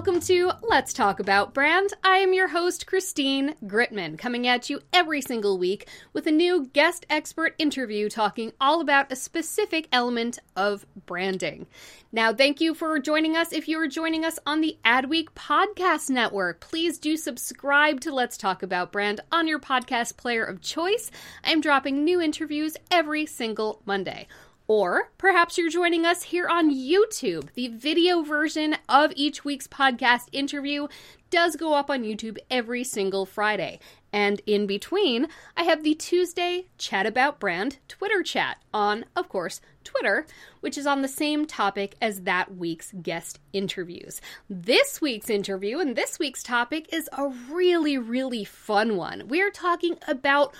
Welcome to Let's Talk About Brand. I am your host, Christine Gritmon, coming at you every single week with a new guest expert interview talking all about a specific element of branding. Now, thank you for joining us. If you are joining us on the Adweek Podcast Network, please do subscribe to Let's Talk About Brand on your podcast player of choice. I am dropping new interviews every single Monday. Or perhaps you're joining us here on YouTube. The video version of each week's podcast interview does go up on YouTube every single Friday. And in between, I have the Tuesday Chat About Brand Twitter chat on, of course, Twitter, which is on the same topic as that week's guest interviews. This week's interview and this week's topic is a really, really fun one. We are talking about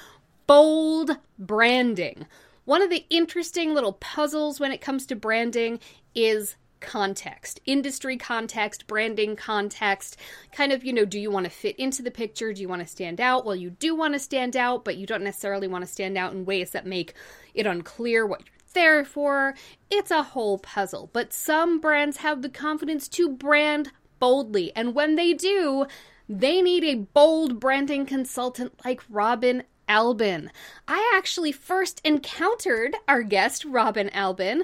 bold branding. One of the interesting little puzzles when it comes to branding is context, industry context, branding context. Kind of, you know, do you want to fit into the picture? Do you want to stand out? Well, you do want to stand out, but you don't necessarily want to stand out in ways that make it unclear what you're there for. It's a whole puzzle, but some brands have the confidence to brand boldly, and when they do, they need a bold branding consultant like Robin Albin. I actually first encountered our guest, Robin Albin,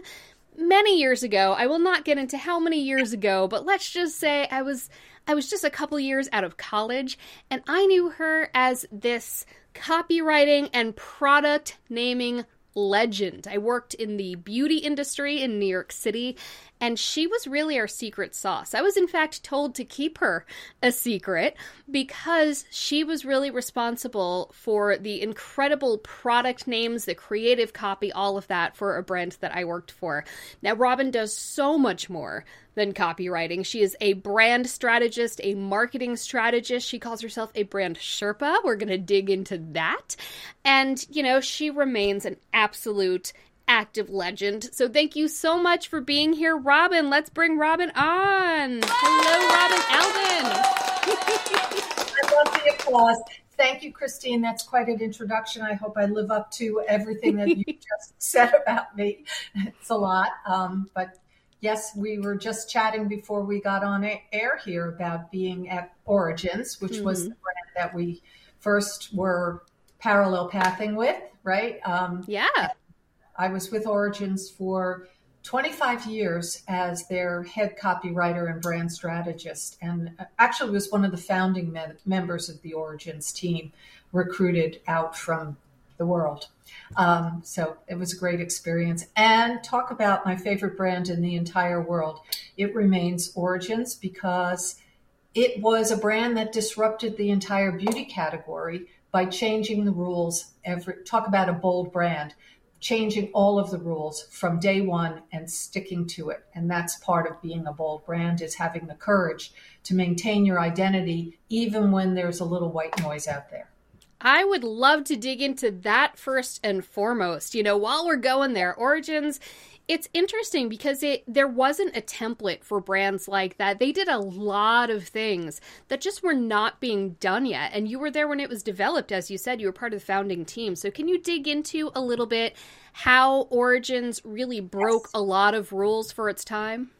many years ago. I will not get into how many years ago, but let's just say I was I was just a couple years out of college and I knew her as this copywriting and product naming legend. I worked in the beauty industry in New York City, and she was really our secret sauce. I was, in fact, told to keep her a secret because she was really responsible for the incredible product names, the creative copy, all of that for a brand that I worked for. Now, Robin does so much more than copywriting. She is a brand strategist, a marketing strategist. She calls herself a brand Sherpa. We're going to dig into that. And, you know, she remains an absolute active legend. So thank you so much for being here, Robin. Let's bring Robin on. Hello, Robin Albin. I love the applause. Thank you, Christine. That's quite an introduction. I hope I live up to everything that you just said about me. It's a lot. Um, but yes, we were just chatting before we got on air here about being at Origins, which mm-hmm. was the brand that we first were parallel pathing with, right? Um, yeah. I was with Origins for 25 years as their head copywriter and brand strategist, and actually was one of the founding me- members of the Origins team, recruited out from the world. Um, so it was a great experience. And talk about my favorite brand in the entire world. It remains Origins because it was a brand that disrupted the entire beauty category by changing the rules. Every talk about a bold brand changing all of the rules from day one and sticking to it and that's part of being a bold brand is having the courage to maintain your identity even when there's a little white noise out there I would love to dig into that first and foremost. You know, while we're going there, Origins it's interesting because it there wasn't a template for brands like that. They did a lot of things that just were not being done yet. And you were there when it was developed, as you said, you were part of the founding team. So can you dig into a little bit how Origins really broke yes. a lot of rules for its time?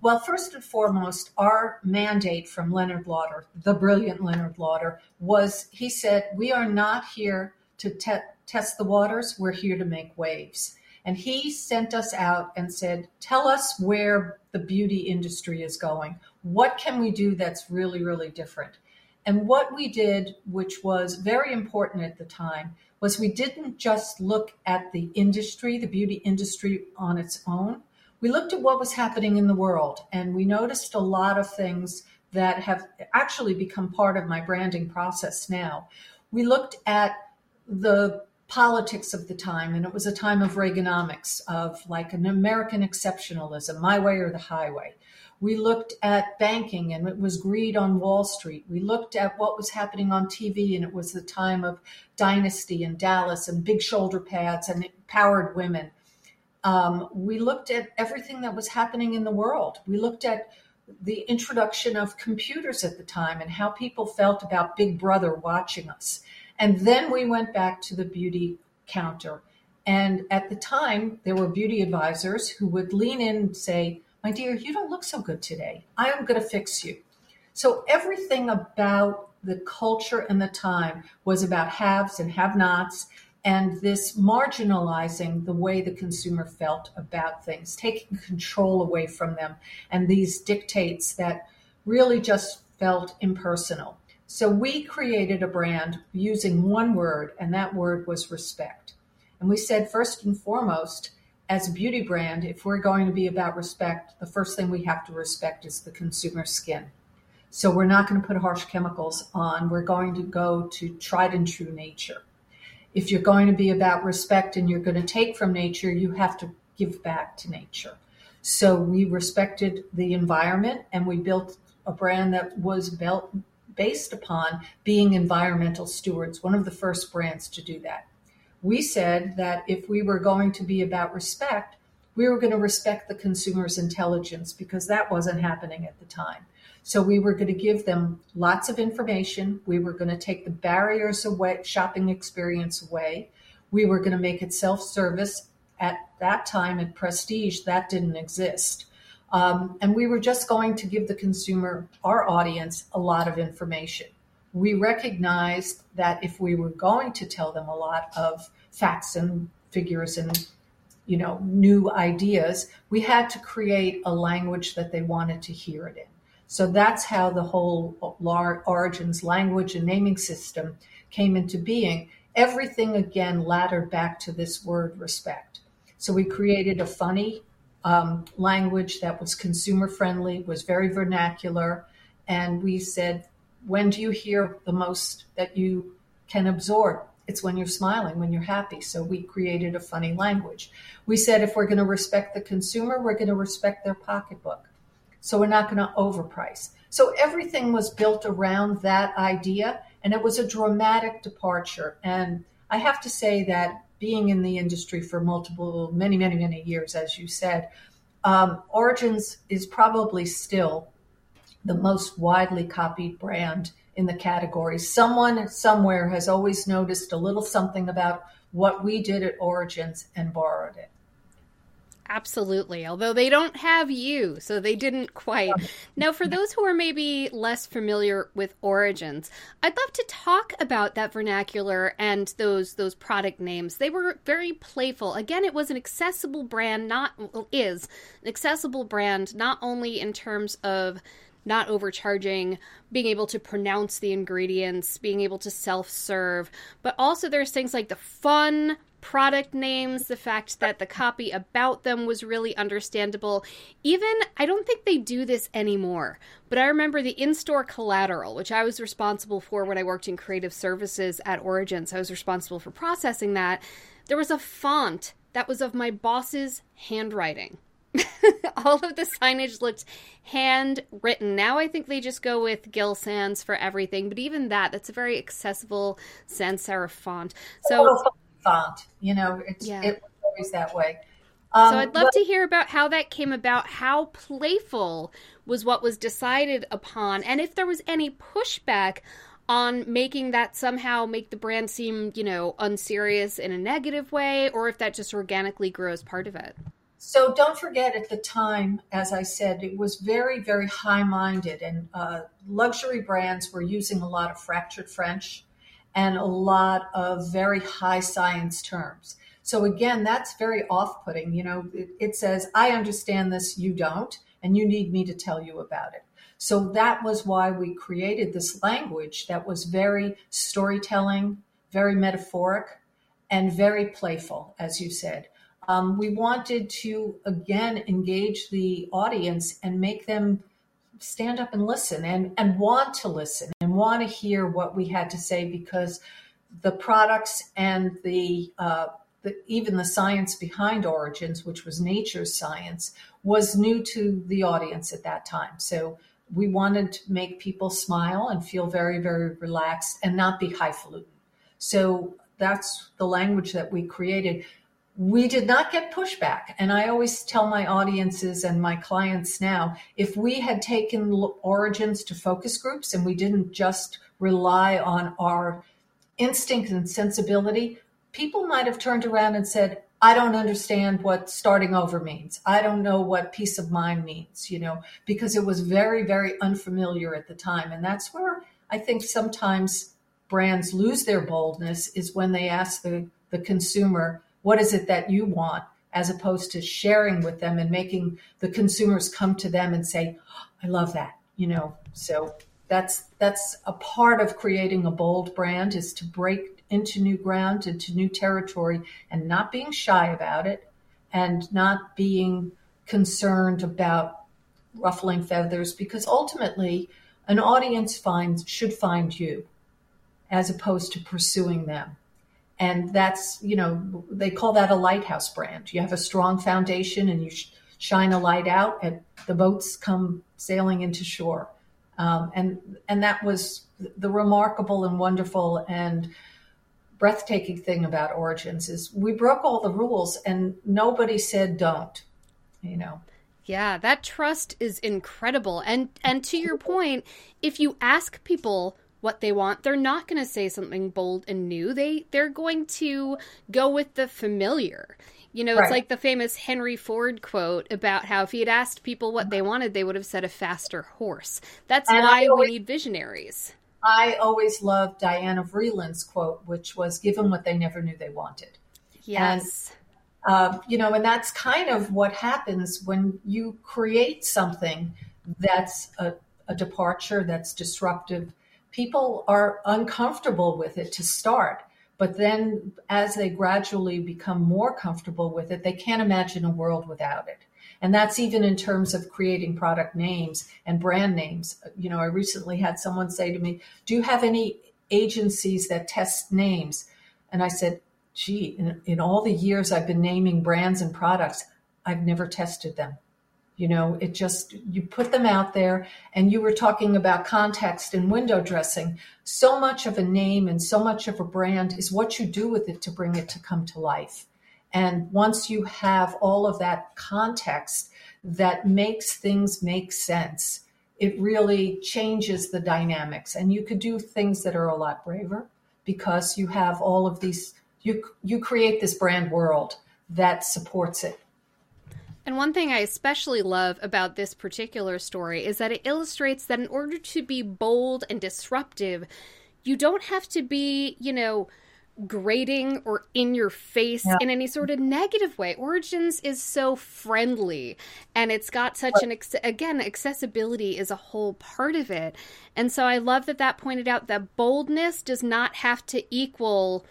Well, first and foremost, our mandate from Leonard Lauder, the brilliant Leonard Lauder, was he said, We are not here to te- test the waters, we're here to make waves. And he sent us out and said, Tell us where the beauty industry is going. What can we do that's really, really different? And what we did, which was very important at the time, was we didn't just look at the industry, the beauty industry on its own we looked at what was happening in the world and we noticed a lot of things that have actually become part of my branding process now. We looked at the politics of the time, and it was a time of Reaganomics, of like an American exceptionalism, my way or the highway. We looked at banking, and it was greed on Wall Street. We looked at what was happening on TV, and it was the time of Dynasty and Dallas and big shoulder pads and empowered women. Um, we looked at everything that was happening in the world. We looked at the introduction of computers at the time and how people felt about Big Brother watching us. And then we went back to the beauty counter. And at the time, there were beauty advisors who would lean in and say, My dear, you don't look so good today. I am going to fix you. So everything about the culture and the time was about haves and have nots and this marginalizing the way the consumer felt about things, taking control away from them, and these dictates that really just felt impersonal. So we created a brand using one word, and that word was respect. And we said, first and foremost, as a beauty brand, if we're going to be about respect, the first thing we have to respect is the consumer's skin. So we're not going to put harsh chemicals on. We're going to go to tried and true nature if you're going to be about respect and you're going to take from nature, you have to give back to nature. So we respected the environment and we built a brand that was built based upon being environmental stewards, one of the first brands to do that. We said that if we were going to be about respect, we were going to respect the consumer's intelligence because that wasn't happening at the time. So we were going to give them lots of information. We were going to take the barriers away, shopping experience away. We were going to make it self service. At that time, at Prestige, that didn't exist. Um, and we were just going to give the consumer, our audience, a lot of information. We recognized that if we were going to tell them a lot of facts and figures and you know new ideas, we had to create a language that they wanted to hear it in. So that's how the whole origins language and naming system came into being. Everything again laddered back to this word respect. So we created a funny um, language that was consumer friendly, was very vernacular, and we said, when do you hear the most that you can absorb? It's when you're smiling, when you're happy. So we created a funny language. We said if we're going to respect the consumer, we're going to respect their pocketbook. So we're not going to overprice. So everything was built around that idea, and it was a dramatic departure. And I have to say that being in the industry for multiple, many, many, many years, as you said, um, Origins is probably still the most widely copied brand in the category. Someone somewhere has always noticed a little something about what we did at Origins and borrowed it. Absolutely. Although they don't have you, so they didn't quite. Now, for those who are maybe less familiar with Origins, I'd love to talk about that vernacular and those those product names. They were very playful. Again, it was an accessible brand, not well, is an accessible brand not only in terms of not overcharging, being able to pronounce the ingredients, being able to self serve, but also there's things like the fun product names, the fact that the copy about them was really understandable. Even, I don't think they do this anymore, but I remember the in store collateral, which I was responsible for when I worked in creative services at Origins. I was responsible for processing that. There was a font that was of my boss's handwriting. all of the signage looked handwritten. Now I think they just go with Gill Sans for everything, but even that, that's a very accessible sans serif font. So font. You know, it's yeah. it was always that way. Um, so I'd love but, to hear about how that came about, how playful was what was decided upon, and if there was any pushback on making that somehow make the brand seem, you know, unserious in a negative way, or if that just organically grew as part of it. So don't forget at the time, as I said, it was very, very high minded, and uh, luxury brands were using a lot of fractured French and a lot of very high science terms. So again, that's very off-putting. You know, it, it, says, "I understand this, you don't, and you need me to tell you about it." So that was why we created this language that was very storytelling, very metaphoric, and very playful, as you said. Um, we wanted to again engage the audience and make them stand up and listen and, and want to listen and want to hear what we had to say because the products and the, uh, the even the science behind origins, which was nature's science, was new to the audience at that time. So we wanted to make people smile and feel very, very relaxed and not be highfalutin. So that's the language that we created. We did not get pushback. And I always tell my audiences and my clients now if we had taken origins to focus groups and we didn't just rely on our instinct and sensibility, people might have turned around and said, I don't understand what starting over means. I don't know what peace of mind means, you know, because it was very, very unfamiliar at the time. And that's where I think sometimes brands lose their boldness is when they ask the, the consumer, what is it that you want? As opposed to sharing with them and making the consumers come to them and say, I love that, you know. So that's that's a part of creating a bold brand is to break into new ground, into new territory, and not being shy about it, and not being concerned about ruffling feathers, because ultimately, an audience finds should find you as opposed to pursuing them. And that's, you know, they call that a lighthouse brand. You have a strong foundation and you sh- shine a light out, and the boats come sailing into shore. Um, and and that was the remarkable and wonderful and breathtaking thing about Origins is we broke all the rules and nobody said don't. You know. Yeah, that trust is incredible. And and to your point, if you ask people what they want. They're not going to say something bold and new. They they're going to go with the familiar. You know, right. it's like the famous Henry Ford quote about how if he had asked people what they wanted, they would have said a faster horse. That's and why always, we need visionaries. I always loved Diana Vreeland's quote, which was "Give them what they never knew they wanted." Yes. And, uh, you know, and that's kind of what happens when you create something that's a, a departure, that's disruptive, people are uncomfortable with it to start. But then as they gradually become more comfortable with it, they can't imagine a world without it. And that's even in terms of creating product names and brand names. You know, I recently had someone say to me, Do you have any agencies that test names? And I said, Gee, in, in all the years I've been naming brands and products, I've never tested them. You know, it just, you put them out there and you were talking about context and window dressing. So much of a name and so much of a brand is what you do with it to bring it to come to life. And once you have all of that context that makes things make sense, it really changes the dynamics. And you could do things that are a lot braver because you have all of these, you, you create this brand world that supports it and one thing I especially love about this particular story is that it illustrates that in order to be bold and disruptive, you don't have to be, you know, grating or in your face yeah. in any sort of negative way. Origins is so friendly and it's got such an again accessibility is a whole part of it. And so I love that that pointed out that boldness does not have to equal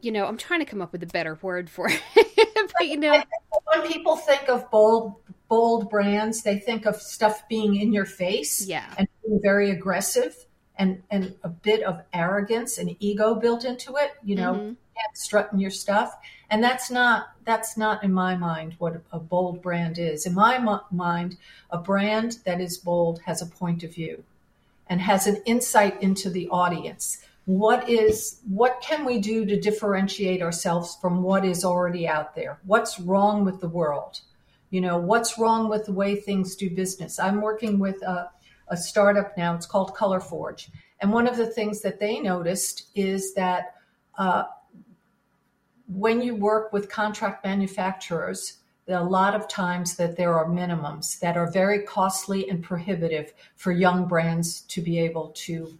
you know, I'm trying to come up with a better word for it. but you know, when people think of bold bold brands, they think of stuff being in your face, yeah, and being very aggressive, and and a bit of arrogance and ego built into it. You know, mm-hmm. strutting your stuff, and that's not that's not in my mind what a bold brand is. In my mind, a brand that is bold has a point of view, and has an insight into the audience what is what can we do to differentiate ourselves from what is already out there? What's wrong with the world? You know what's wrong with the way things do business? I'm working with a, a startup now. It's called color forge and one of the things that they noticed is that uh, when you work with contract manufacturers a lot of times that there are minimums that are very costly and prohibitive for young brands to be able to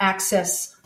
access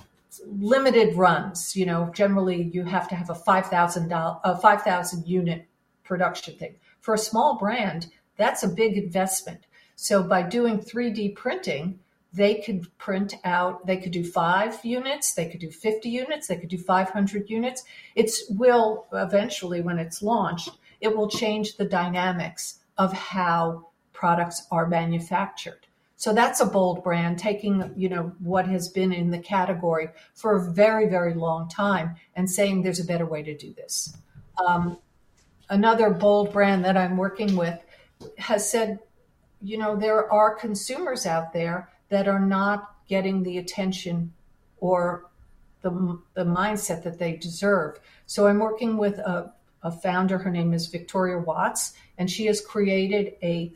limited runs. You know, generally you have to have a five thousand dollar, a five thousand unit production thing. For a small brand, that's a big investment. So by doing 3D printing, they could print out. They could do five units. They could do 50 units. They could do 500 units. It will eventually, when it's launched, it will change the dynamics of how products are manufactured. So that's a bold brand taking, you know, what has been in the category for a very, very long time and saying there's a better way to do this. Um, another bold brand that I'm working with has said, you know, there are consumers out there that are not getting the attention or the, the mindset that they deserve. So I'm working with a, a founder. Her name is Victoria Watts, and she has created a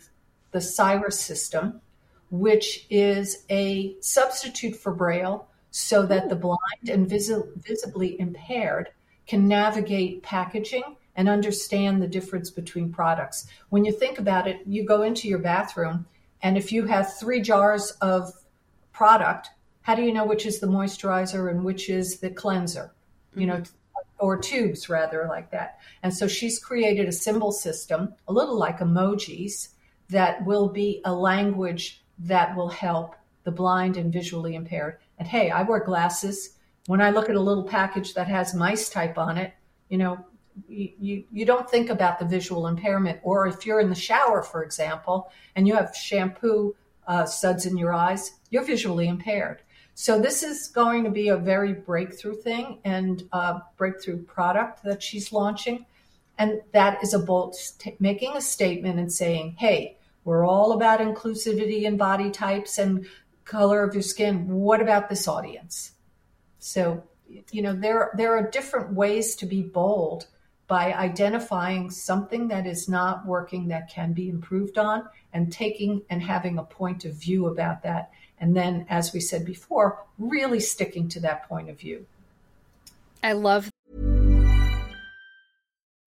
the Cyrus system, which is a substitute for Braille, so that the hmm. blind and visi- visibly impaired can navigate packaging and understand the difference between products. When you think about it, you go into your bathroom, and if you have three jars of product, how do you know which is the moisturizer and which is the cleanser? You know, hmm. or tubes rather like that. And so she's created a symbol system, a little like emojis, that will be a language that will help the blind and visually impaired. And hey, I wear glasses. When I look at a little package that has mice type on it, you know, you, you, you don't think about the visual impairment. Or if you're in the shower, for example, and you have shampoo uh, suds in your eyes, you're visually impaired. So this is going to be a very breakthrough thing and a breakthrough product that she's launching. And that is a bold making a statement and saying, hey, we're all about inclusivity and body types and color of your skin. What about this audience? So, you know, there there are different ways to be bold by identifying something that is not working that can be improved on and taking and having a point of view about that. And then, as we said before, really sticking to that point of view. I love.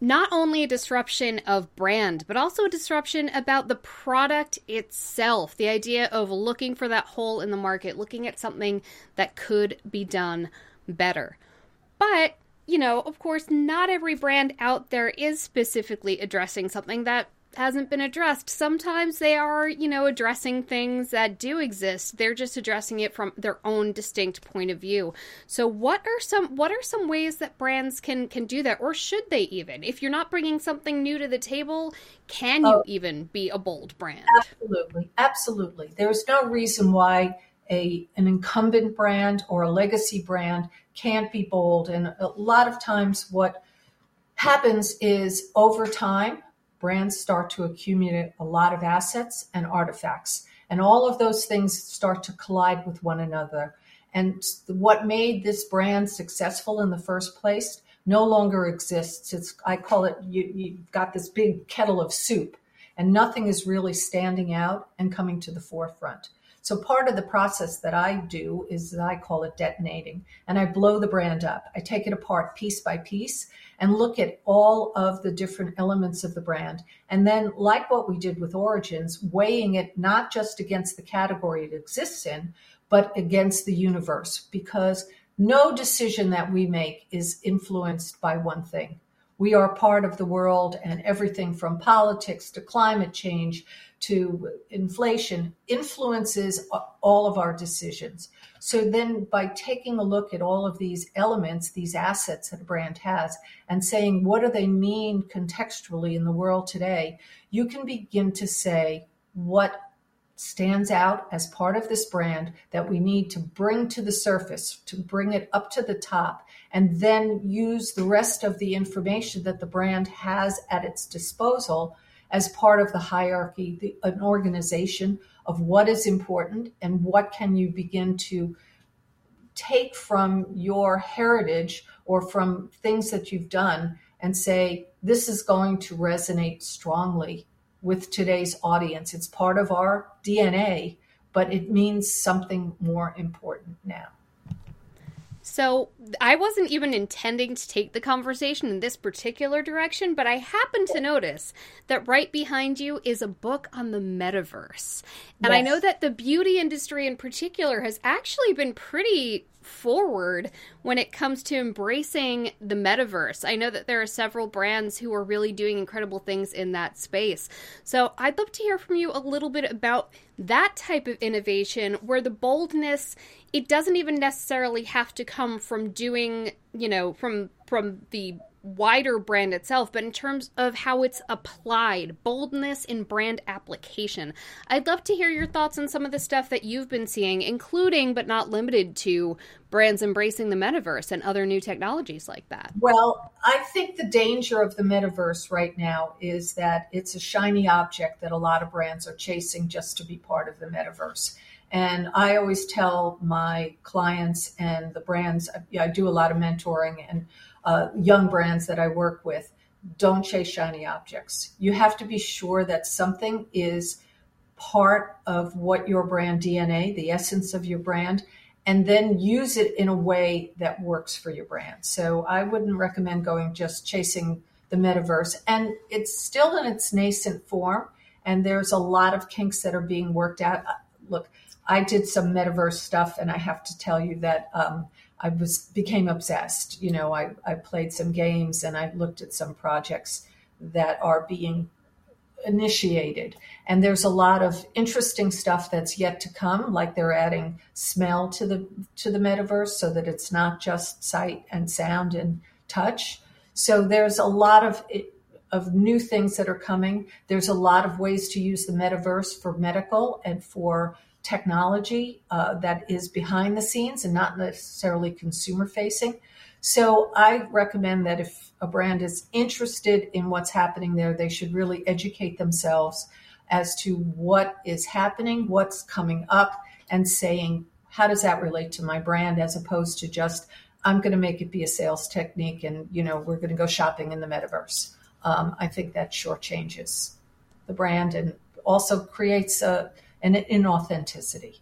not only a disruption of brand, but also a disruption about the product itself. The idea of looking for that hole in the market, looking at something that could be done better. But, you know, of course, not every brand out there is specifically addressing something that hasn't been addressed. Sometimes they are, you know, addressing things that do exist. They're just addressing it from their own distinct point of view. So what are some what are some ways that brands can can do that or should they even? If you're not bringing something new to the table, can you oh, even be a bold brand? Absolutely. Absolutely. There's no reason why a an incumbent brand or a legacy brand can't be bold and a lot of times what happens is over time brands start to accumulate a lot of assets and artifacts. And all of those things start to collide with one another. And what made this brand successful in the first place no longer exists. It's, I call it, you, you've got this big kettle of soup, and nothing is really standing out and coming to the forefront. So part of the process that I do is I call it detonating and I blow the brand up. I take it apart piece by piece and look at all of the different elements of the brand. And then like what we did with Origins, weighing it not just against the category it exists in, but against the universe because no decision that we make is influenced by one thing. We are part of the world and everything from politics to climate change to inflation influences all of our decisions. So then by taking a look at all of these elements, these assets that a brand has and saying, what do they mean contextually in the world today? You can begin to say what stands out as part of this brand that we need to bring to the surface, to bring it up to the top, and then use the rest of the information that the brand has at its disposal as part of the hierarchy, the, an organization of what is important and what can you begin to take from your heritage or from things that you've done and say, this is going to resonate strongly with today's audience. It's part of our DNA, but it means something more important now. So I wasn't even intending to take the conversation in this particular direction, but I happened to notice that right behind you is a book on the metaverse. And yes. I know that the beauty industry in particular has actually been pretty forward when it comes to embracing the metaverse. I know that there are several brands who are really doing incredible things in that space. So I'd love to hear from you a little bit about that type of innovation where the boldness it doesn't even necessarily have to come from doing, you know, from from the wider brand itself, but in terms of how it's applied, boldness in brand application. I'd love to hear your thoughts on some of the stuff that you've been seeing, including but not limited to brands embracing the metaverse and other new technologies like that. Well, I think the danger of the metaverse right now is that it's a shiny object that a lot of brands are chasing just to be part of the metaverse. And I always tell my clients and the brands, I do a lot of mentoring and uh, young brands that I work with don't chase shiny objects. You have to be sure that something is part of what your brand DNA, the essence of your brand, and then use it in a way that works for your brand. So I wouldn't recommend going just chasing the metaverse. And it's still in its nascent form, and there's a lot of kinks that are being worked out. Uh, look, I did some metaverse stuff, and I have to tell you that um, I was became obsessed. You know, I, I played some games and I looked at some projects that are being initiated. And there's a lot of interesting stuff that's yet to come, like they're adding smell to the to the metaverse so that it's not just sight and sound and touch. So there's a lot of of new things that are coming. There's a lot of ways to use the metaverse for medical and for technology uh, that is behind the scenes and not necessarily consumer facing. So I recommend that if a brand is interested in what's happening there, they should really educate themselves as to what is happening, what's coming up, and saying, how does that relate to my brand as opposed to just, I'm going to make it be a sales technique and, you know, we're going to go shopping in the metaverse. Um, I think that sure changes the brand and also creates a, and inauthenticity.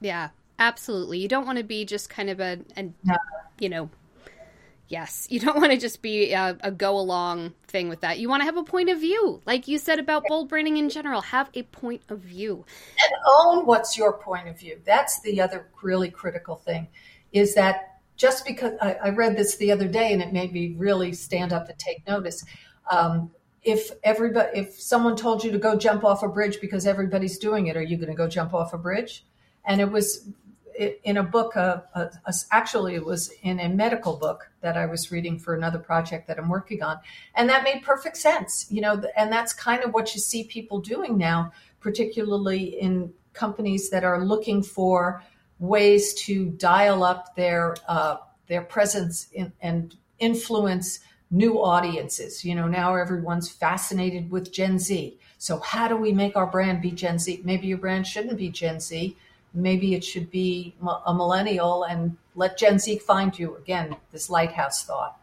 Yeah, absolutely. You don't want to be just kind of a, a no. you know, yes, you don't want to just be a, a go along thing with that. You want to have a point of view, like you said about bold branding in general. Have a point of view and own what's your point of view. That's the other really critical thing. Is that just because I, I read this the other day and it made me really stand up and take notice. Um, if everybody if someone told you to go jump off a bridge because everybody's doing it are you going to go jump off a bridge? And it was in a book uh, uh, actually it was in a medical book that i was reading for another project that i'm working on. And that made perfect sense you know and that's kind of what you see people doing now particularly in companies that are looking for ways to dial up their uh, their presence in, and influence new audiences. You know, now everyone's fascinated with Gen Z. So, how do we make our brand be Gen Z? Maybe your brand shouldn't be Gen Z. Maybe it should be a millennial and let Gen Z find you. Again, this lighthouse thought.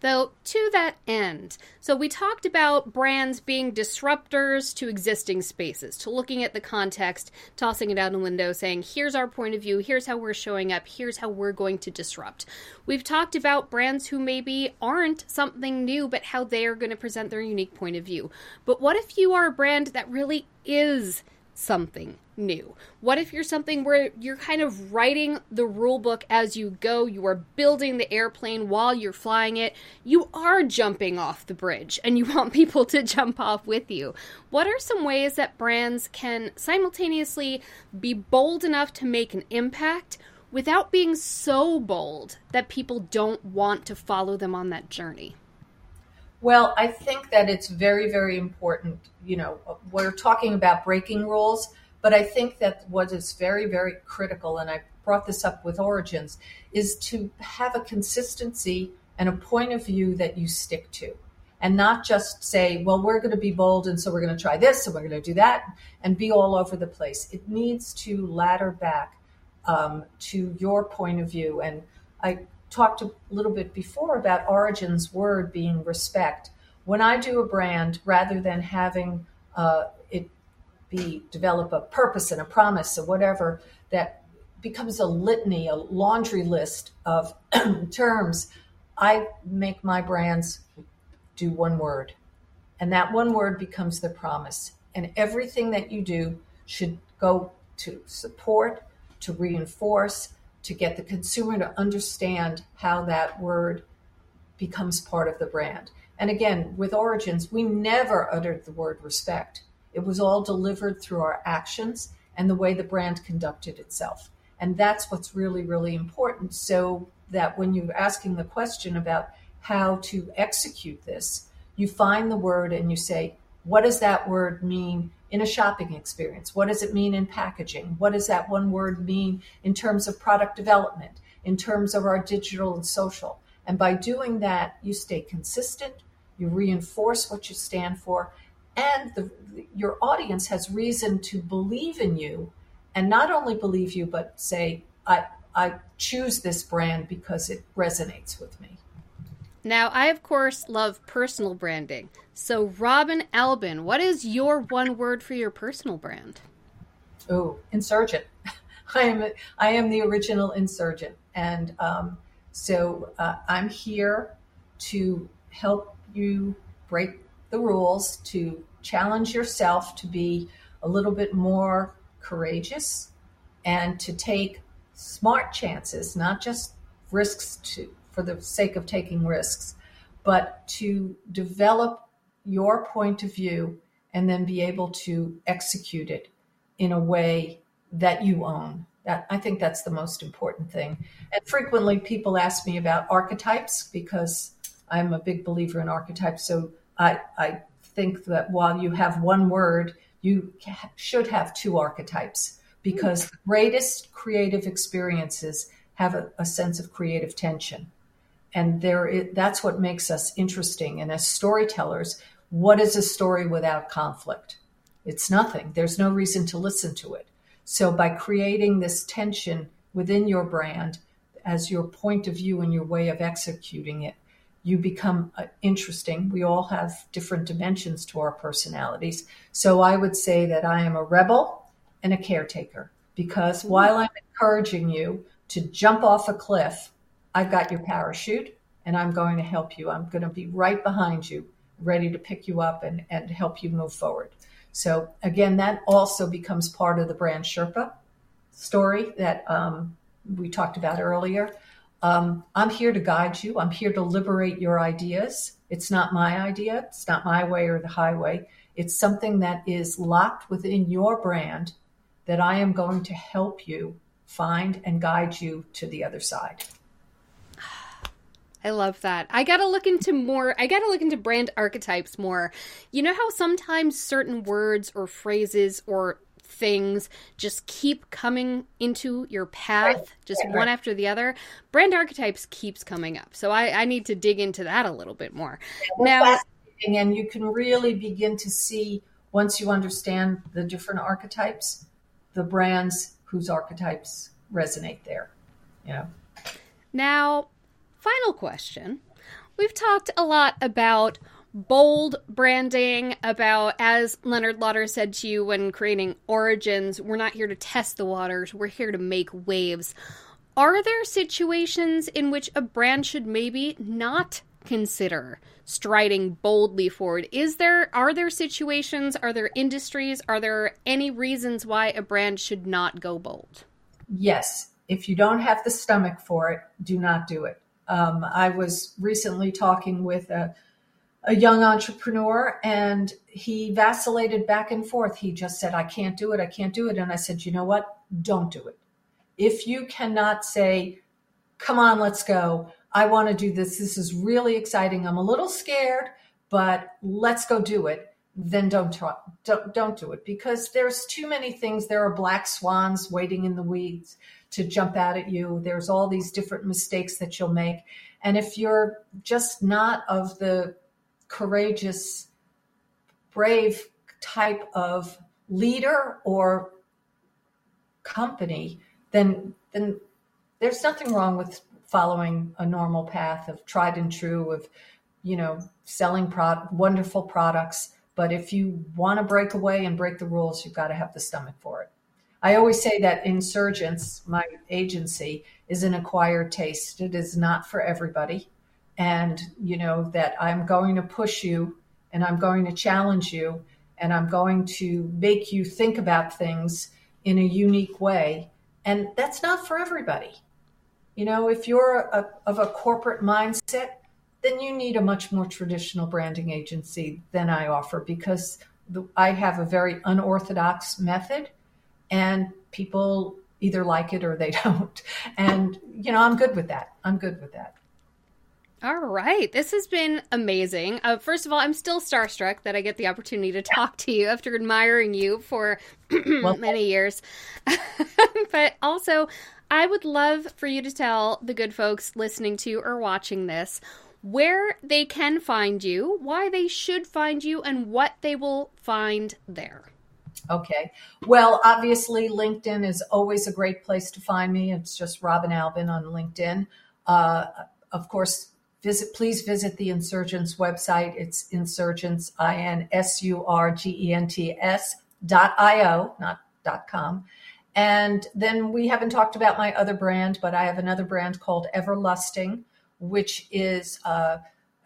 Though, to that end, so we talked about brands being disruptors to existing spaces, to looking at the context, tossing it out the window, saying, here's our point of view, here's how we're showing up, here's how we're going to disrupt. We've talked about brands who maybe aren't something new, but how they are going to present their unique point of view. But what if you are a brand that really is something new? What if you're something where you're kind of writing the rule book as you go? You are building the airplane while you're flying it. You are jumping off the bridge and you want people to jump off with you. What are some ways that brands can simultaneously be bold enough to make an impact without being so bold that people don't want to follow them on that journey? Well, I think that it's very, very important. You know, we're talking about breaking rules, but I think that what is very, very critical, and I brought this up with Origins, is to have a consistency and a point of view that you stick to. And not just say, well, we're going to be bold, and so we're going to try this, and we're going to do that, and be all over the place. It needs to ladder back um, to your point of view. And I talked a little bit before about Origin's word being respect. When I do a brand, rather than having uh, it be develop a purpose and a promise or whatever that becomes a litany, a laundry list of terms, I make my brands do one word. And that one word becomes the promise. And everything that you do should go to support, to reinforce, to get the consumer to understand how that word becomes part of the brand. And again, with Origins, we never uttered the word respect. It was all delivered through our actions and the way the brand conducted itself. And that's what's really, really important. So that when you're asking the question about how to execute this, you find the word and you say, what does that word mean in a shopping experience? What does it mean in packaging? What does that one word mean in terms of product development, in terms of our digital and social? And by doing that, you stay consistent, you reinforce what you stand for, and the, your audience has reason to believe in you and not only believe you, but say, I, I choose this brand because it resonates with me. Now, I of course love personal branding. So, Robin Albin, what is your one word for your personal brand? Oh, insurgent. I am I am the original insurgent, and um, so uh, I'm here to help you break the rules, to challenge yourself to be a little bit more courageous, and to take smart chances, not just risks to for the sake of taking risks, but to develop your point of view and then be able to execute it in a way that you own. That I think that's the most important thing. And frequently people ask me about archetypes because I'm a big believer in archetypes. So I, I think that while you have one word, you should have two archetypes because the greatest creative experiences have a, a sense of creative tension and there is, that's what makes us interesting. And as storytellers what is a story without conflict? It's nothing. There's no reason to listen to it. So by creating this tension within your brand as your point of view and your way of executing it you become uh, interesting. We all have different dimensions to our personalities. So i would say that i am a rebel and a caretaker because while i'm encouraging you to jump off a cliff I've got your parachute and I'm going to help you. I'm going to be right behind you, ready to pick you up and, and help you move forward. So, again, that also becomes part of the brand Sherpa story that um, we talked about earlier. Um, I'm here to guide you, I'm here to liberate your ideas. It's not my idea, it's not my way or the highway. It's something that is locked within your brand that I am going to help you find and guide you to the other side. I love that. I gotta look into more. I gotta look into brand archetypes more. You know how sometimes certain words or phrases or things just keep coming into your path, just one after the other. Brand archetypes keeps coming up, so I, I need to dig into that a little bit more. Yeah, now, and you can really begin to see once you understand the different archetypes, the brands whose archetypes resonate there. Know. Now, Final question. We've talked a lot about bold branding, about, as Leonard Lauder said to you when creating Origins, we're not here to test the waters, we're here to make waves. Are there situations in which a brand should maybe not consider striding boldly forward? Is there are there situations, are there industries, are there any reasons why a brand should not go bold? Yes. If you don't have the stomach for it, do not do it. Um, I was recently talking with a, a young entrepreneur and he vacillated back and forth. He just said, I can't do it. I can't do it. And I said, you know what? Don't do it. If you cannot say, come on, let's go. I want to do this. This is really exciting. I'm a little scared, but let's go do it, then don't try, don't don't do it because there's too many things. There are black swans waiting in the weeds to jump out at you. There's all these different mistakes that you'll make, and if you're just not of the courageous, brave type of leader or company, then then there's nothing wrong with following a normal path of tried and true of you know selling pro- wonderful products. But if you want to break away and break the rules you've got to have the stomach for it i always say that Insurgents my agency is an acquired taste. It is not for everybody. And you know that i'm going to push you and i'm going to challenge you and i'm going to make you think about things in a unique way. And that's not for everybody. You know, if you're a, of a corporate mindset, then you need a much more traditional branding agency than I offer because I have a very unorthodox method and people either like it or they don't. And, you know, I'm good with that. I'm good with that. All right. This has been amazing. Uh, first of all, I'm still starstruck that I get the opportunity to talk to you after admiring you for well, many years. but also, I would love for you to tell the good folks listening to or watching this where they can find you, why they should find you, and what they will find there. Okay. Well, obviously, LinkedIn is always a great place to find me. It's just Robin Albin on LinkedIn. Uh, of course, visit please visit the Insurgents website. It's Insurgents, I N S U R G E N T S dot I O, not dot com. And then we haven't talked about my other brand, but I have another brand called Everlusting, which is uh,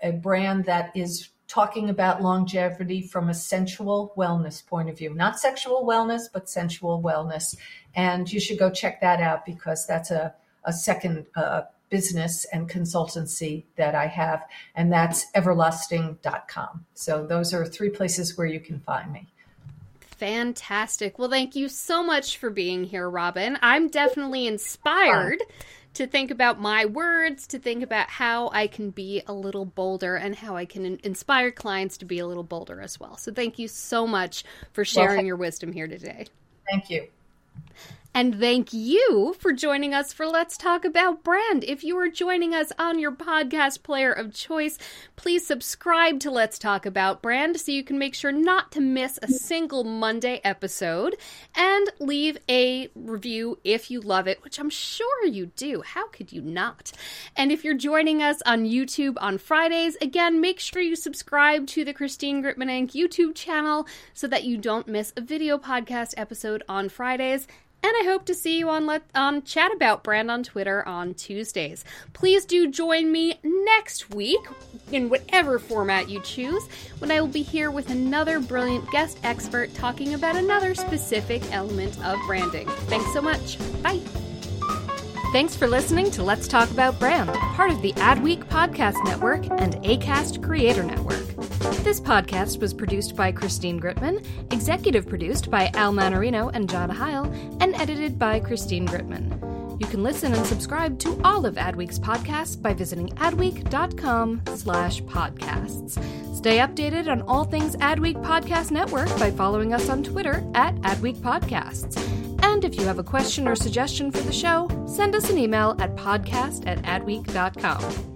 a brand that is talking about longevity from a sensual wellness point of view, not sexual wellness, but sensual wellness. And you should go check that out because that's a, a second uh, business and consultancy that I have, and that's everlusting.com. So those are three places where you can find me. Fantastic. Well, thank you so much for being here, Robin. I'm definitely inspired to think about my words, to think about how I can be a little bolder and how I can inspire clients to be a little bolder as well. So, thank you so much for sharing well, your wisdom here today. Thank you. And thank you for joining us for Let's Talk About Brand. If you are joining us on your podcast player of choice, please subscribe to Let's Talk About Brand so you can make sure not to miss a single Monday episode and leave a review if you love it, which I'm sure you do. How could you not? And if you're joining us on YouTube on Fridays, again, make sure you subscribe to the Christine Gritmon Inc. YouTube channel so that you don't miss a video podcast episode on Fridays and I hope to see you on let on Chat About Brand on Twitter on Tuesdays. Please do join me next week in whatever format you choose when I will be here with another brilliant guest expert talking about another specific element of branding. Thanks so much. Bye. Thanks for listening to Let's Talk About Brand, part of the Adweek Podcast Network and ACAST Creator Network. This podcast was produced by Christine Gritmon, executive produced by Al Manarino and John Heil, and edited by Christine Gritmon. You can listen and subscribe to all of Adweek's podcasts by visiting adweek.com slash podcasts. Stay updated on all things Adweek Podcast Network by following us on Twitter at Adweek Podcasts. And if you have a question or suggestion for the show, send us an email at podcast at adweek.com.